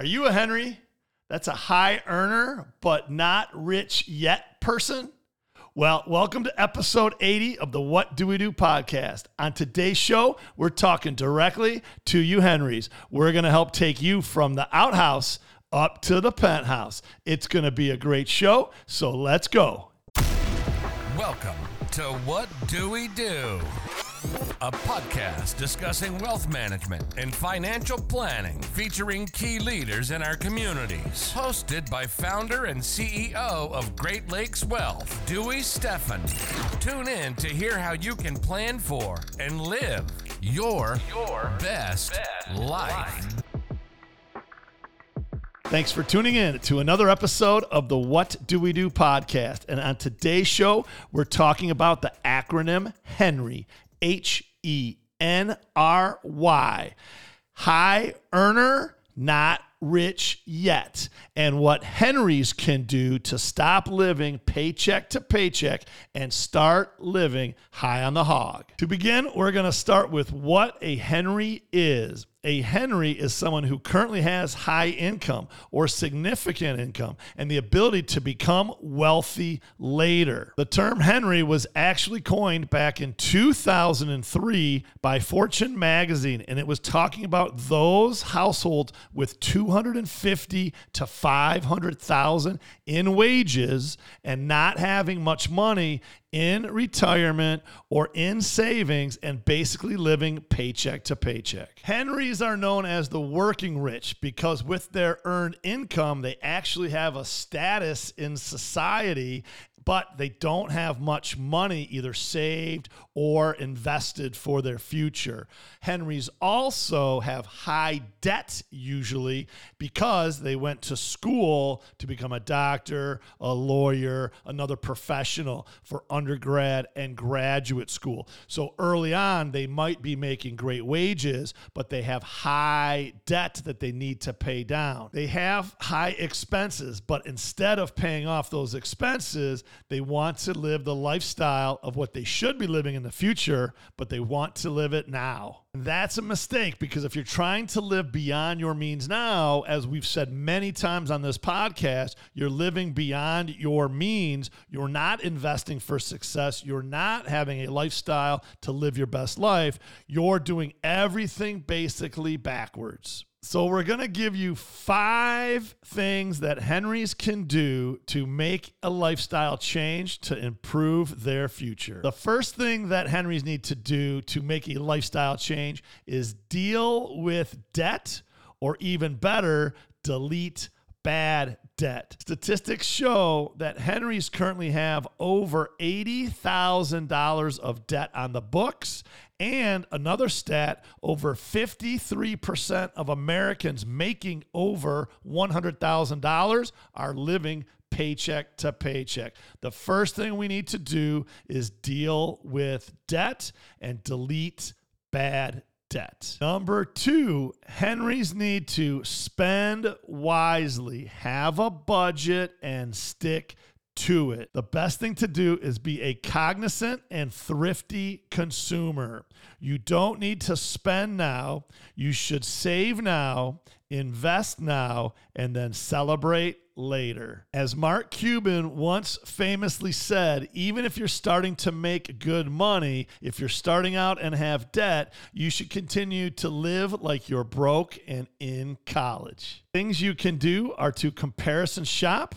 Are you a Henry? That's a high earner, but not rich yet person? Well, welcome to episode 80 of the What Dewey Do podcast. On today's show, we're talking directly to you, Henrys. We're going to help take you from the outhouse up to the penthouse. It's going to be a great show, so let's go. Welcome to What Dewey Do? A podcast discussing wealth management and financial planning featuring key leaders in our communities. Hosted by founder and CEO of Great Lakes Wealth, Dewey Steffen. Tune in to hear how you can plan for and live your, your best, best life. life. Thanks for tuning in to another episode of the What Dewey Do podcast. And on today's show, we're talking about the acronym Henry, H E N R Y. High earner, not rich yet, and what Henrys can do to stop living paycheck to paycheck and start living high on the hog. To begin, we're going to start with what a Henry is. A Henry is someone who currently has high income or significant income and the ability to become wealthy later. The term Henry was actually coined back in 2003 by Fortune magazine, and it was talking about those households with 250 to 500,000 in wages and not having much money in retirement or in savings and basically living paycheck to paycheck. Henrys are known as the working rich because with their earned income, they actually have a status in society but they don't have much money either saved or invested for their future. Henrys also have high debt usually because they went to school to become a doctor, a lawyer, another professional for undergrad and graduate school. So early on, they might be making great wages, but they have high debt that they need to pay down. They have high expenses, but instead of paying off those expenses, they want to live the lifestyle of what they should be living in the future, but they want to live it now. That's a mistake because if you're trying to live beyond your means now, as we've said many times on this podcast, you're living beyond your means. You're not investing for success. You're not having a lifestyle to live your best life. You're doing everything basically backwards. So, we're going to give you five things that Henrys can do to make a lifestyle change to improve their future. The first thing that Henrys need to do to make a lifestyle change is deal with debt, or even better, delete bad debt. Statistics show that Henrys currently have over $80,000 of debt on the books. And another stat over 53% of Americans making over $100,000 are living paycheck to paycheck. The first thing we need to do is deal with debt and delete bad debt. Number two, Henrys need to spend wisely, have a budget, and stick to it. The best thing to do is be a cognizant and thrifty consumer. You don't need to spend now. You should save now, invest now, and then celebrate later. As Mark Cuban once famously said, even if you're starting to make good money, if you're starting out and have debt, you should continue to live like you're broke and in college. Things you can do are to comparison shop,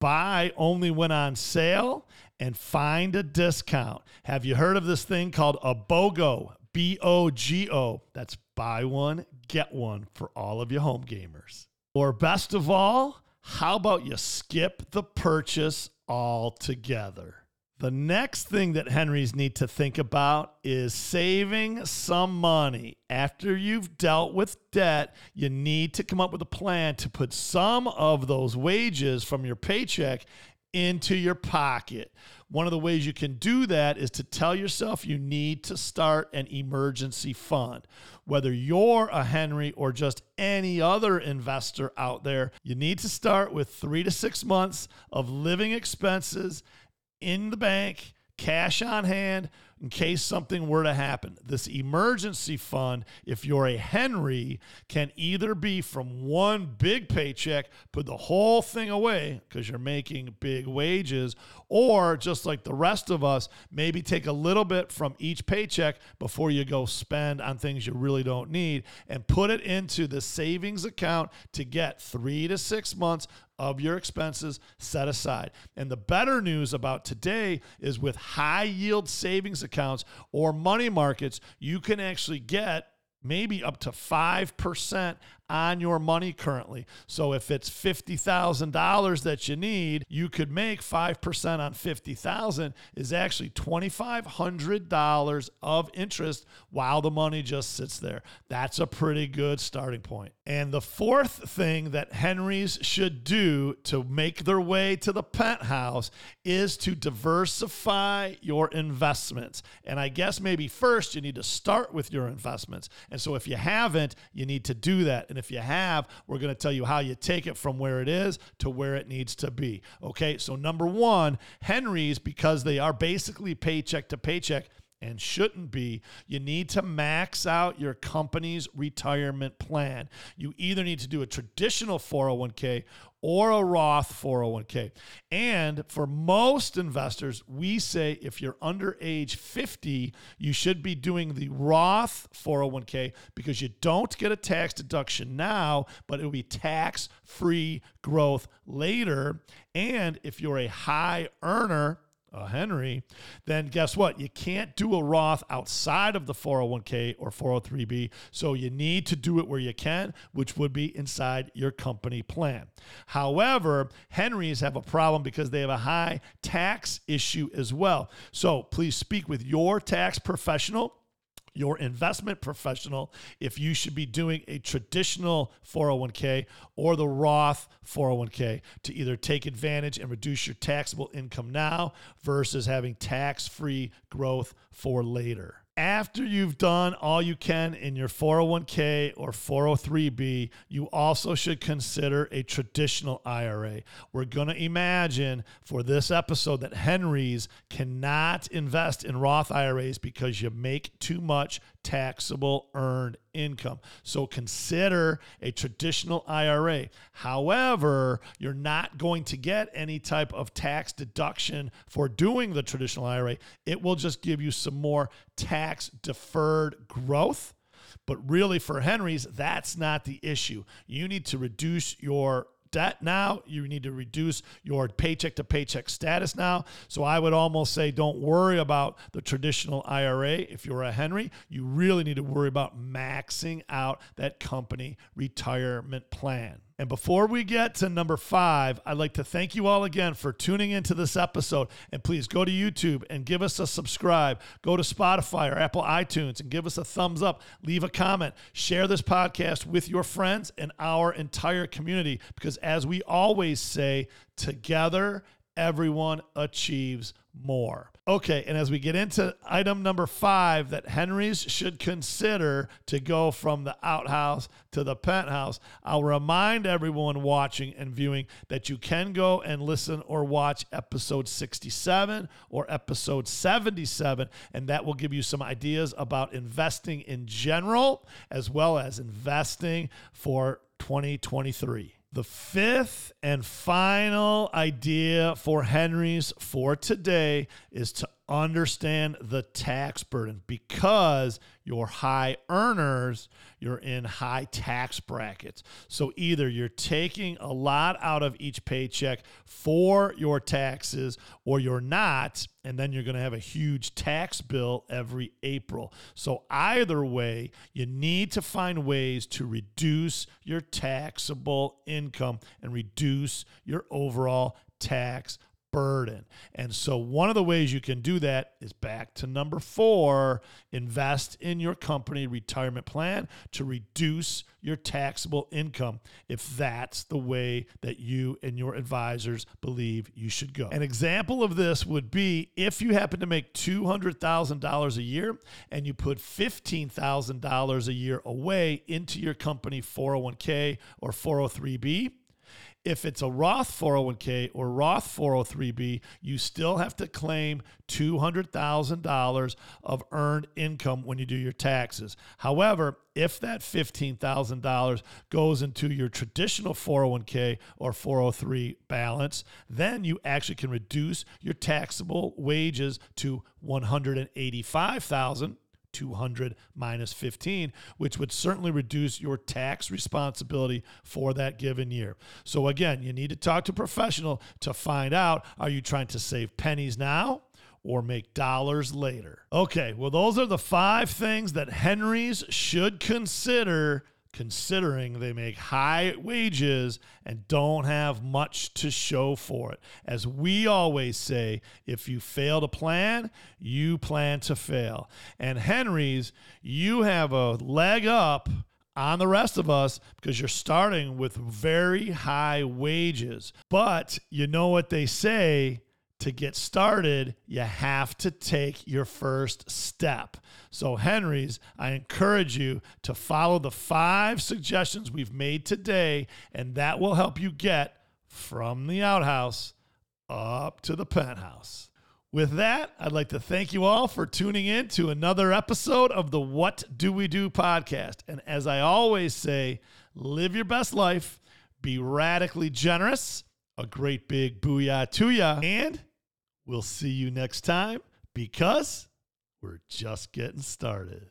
buy only when on sale, and find a discount. Have you heard of this thing called a BOGO? B O G O. That's buy one, get one for all of you home gamers. Or best of all, how about you skip the purchase altogether? The next thing that Henrys need to think about is saving some money. After you've dealt with debt, you need to come up with a plan to put some of those wages from your paycheck into your pocket. One of the ways you can do that is to tell yourself you need to start an emergency fund. Whether you're a Henry or just any other investor out there, you need to start with three to six months of living expenses in the bank, cash on hand, in case something were to happen. This emergency fund, if you're a Henry, can either be from one big paycheck, put the whole thing away because you're making big wages, or just like the rest of us, maybe take a little bit from each paycheck before you go spend on things you really don't need and put it into the savings account to get three to six months of your expenses set aside. And the better news about today is with high yield savings accounts or money markets, you can actually get maybe up to 5% on your money currently. So if it's $50,000 that you need, you could make 5% on 50,000 is actually $2500 of interest while the money just sits there. That's a pretty good starting point. And the fourth thing that Henrys should do to make their way to the penthouse is to diversify your investments. And I guess maybe first you need to start with your investments. And so if you haven't, you need to do that. And if you have, we're going to tell you how you take it from where it is to where it needs to be. Okay, so number one, Henry's, because they are basically paycheck to paycheck, and shouldn't be, you need to max out your company's retirement plan. You either need to do a traditional 401k or a Roth 401k. And for most investors, we say if you're under age 50, you should be doing the Roth 401k because you don't get a tax deduction now, but it will be tax free growth later. And if you're a high earner, a Henry, then guess what? You can't do a Roth outside of the 401k or 403b. So you need to do it where you can, which would be inside your company plan. However, Henrys have a problem because they have a high tax issue as well. So please speak with your tax professional your investment professional if you should be doing a traditional 401k or the Roth 401k to either take advantage and reduce your taxable income now versus having tax free growth for later after you've done all you can in your 401k or 403b, you also should consider a traditional IRA. We're going to imagine for this episode that Henry's cannot invest in Roth IRAs because you make too much taxable earned income. So consider a traditional IRA. However, you're not going to get any type of tax deduction for doing the traditional IRA. It will just give you some more tax deferred growth. But really, for Henry's, that's not the issue. You need to reduce your debt now. You need to reduce your paycheck to paycheck status now. So I would almost say don't worry about the traditional IRA. If you're a Henry, you really need to worry about maxing out that company retirement plan. And before we get to number five, I'd like to thank you all again for tuning into this episode. And please go to YouTube and give us a subscribe. Go to Spotify or Apple iTunes and give us a thumbs up. Leave a comment. Share this podcast with your friends and our entire community. Because as we always say, together, everyone achieves more. Okay, and as we get into item number five that Henry's should consider to go from the outhouse to the penthouse, I'll remind everyone watching and viewing that you can go and listen or watch episode 67 or episode 77, and that will give you some ideas about investing in general as well as investing for 2023. The fifth and final idea for Henry's for today is to understand the tax burden because you're high earners, you're in high tax brackets. So either you're taking a lot out of each paycheck for your taxes or you're not, and then you're going to have a huge tax bill every April. So either way, you need to find ways to reduce your taxable income and reduce your overall tax burden. And so, one of the ways you can do that is back to number four invest in your company retirement plan to reduce your taxable income if that's the way that you and your advisors believe you should go. An example of this would be if you happen to make $200,000 a year and you put $15,000 a year away into your company 401k or 403b If it's a Roth 401k or Roth 403b, you still have to claim $200,000 of earned income when you do your taxes. However, if that $15,000 goes into your traditional 401k or 403 balance, then you actually can reduce your taxable wages to 185,000 200 minus 15, which would certainly reduce your tax responsibility for that given year. So, again, you need to talk to a professional to find out are you trying to save pennies now? Or make dollars later. Okay, well, those are the five things that Henrys should consider considering they make high wages and don't have much to show for it. As we always say, if you fail to plan, you plan to fail. And Henry's, you have a leg up on the rest of us because you're starting with very high wages. But you know what they say to get started, you have to take your first step. So, Henry's, I encourage you to follow the five suggestions we've made today, and that will help you get from the outhouse up to the penthouse. With that, I'd like to thank you all for tuning in to another episode of the What Dewey Do podcast. And as I always say, live your best life, be radically generous, a great big booyah to ya, and we'll see you next time because we're just getting started.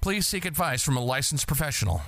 Please seek advice from a licensed professional.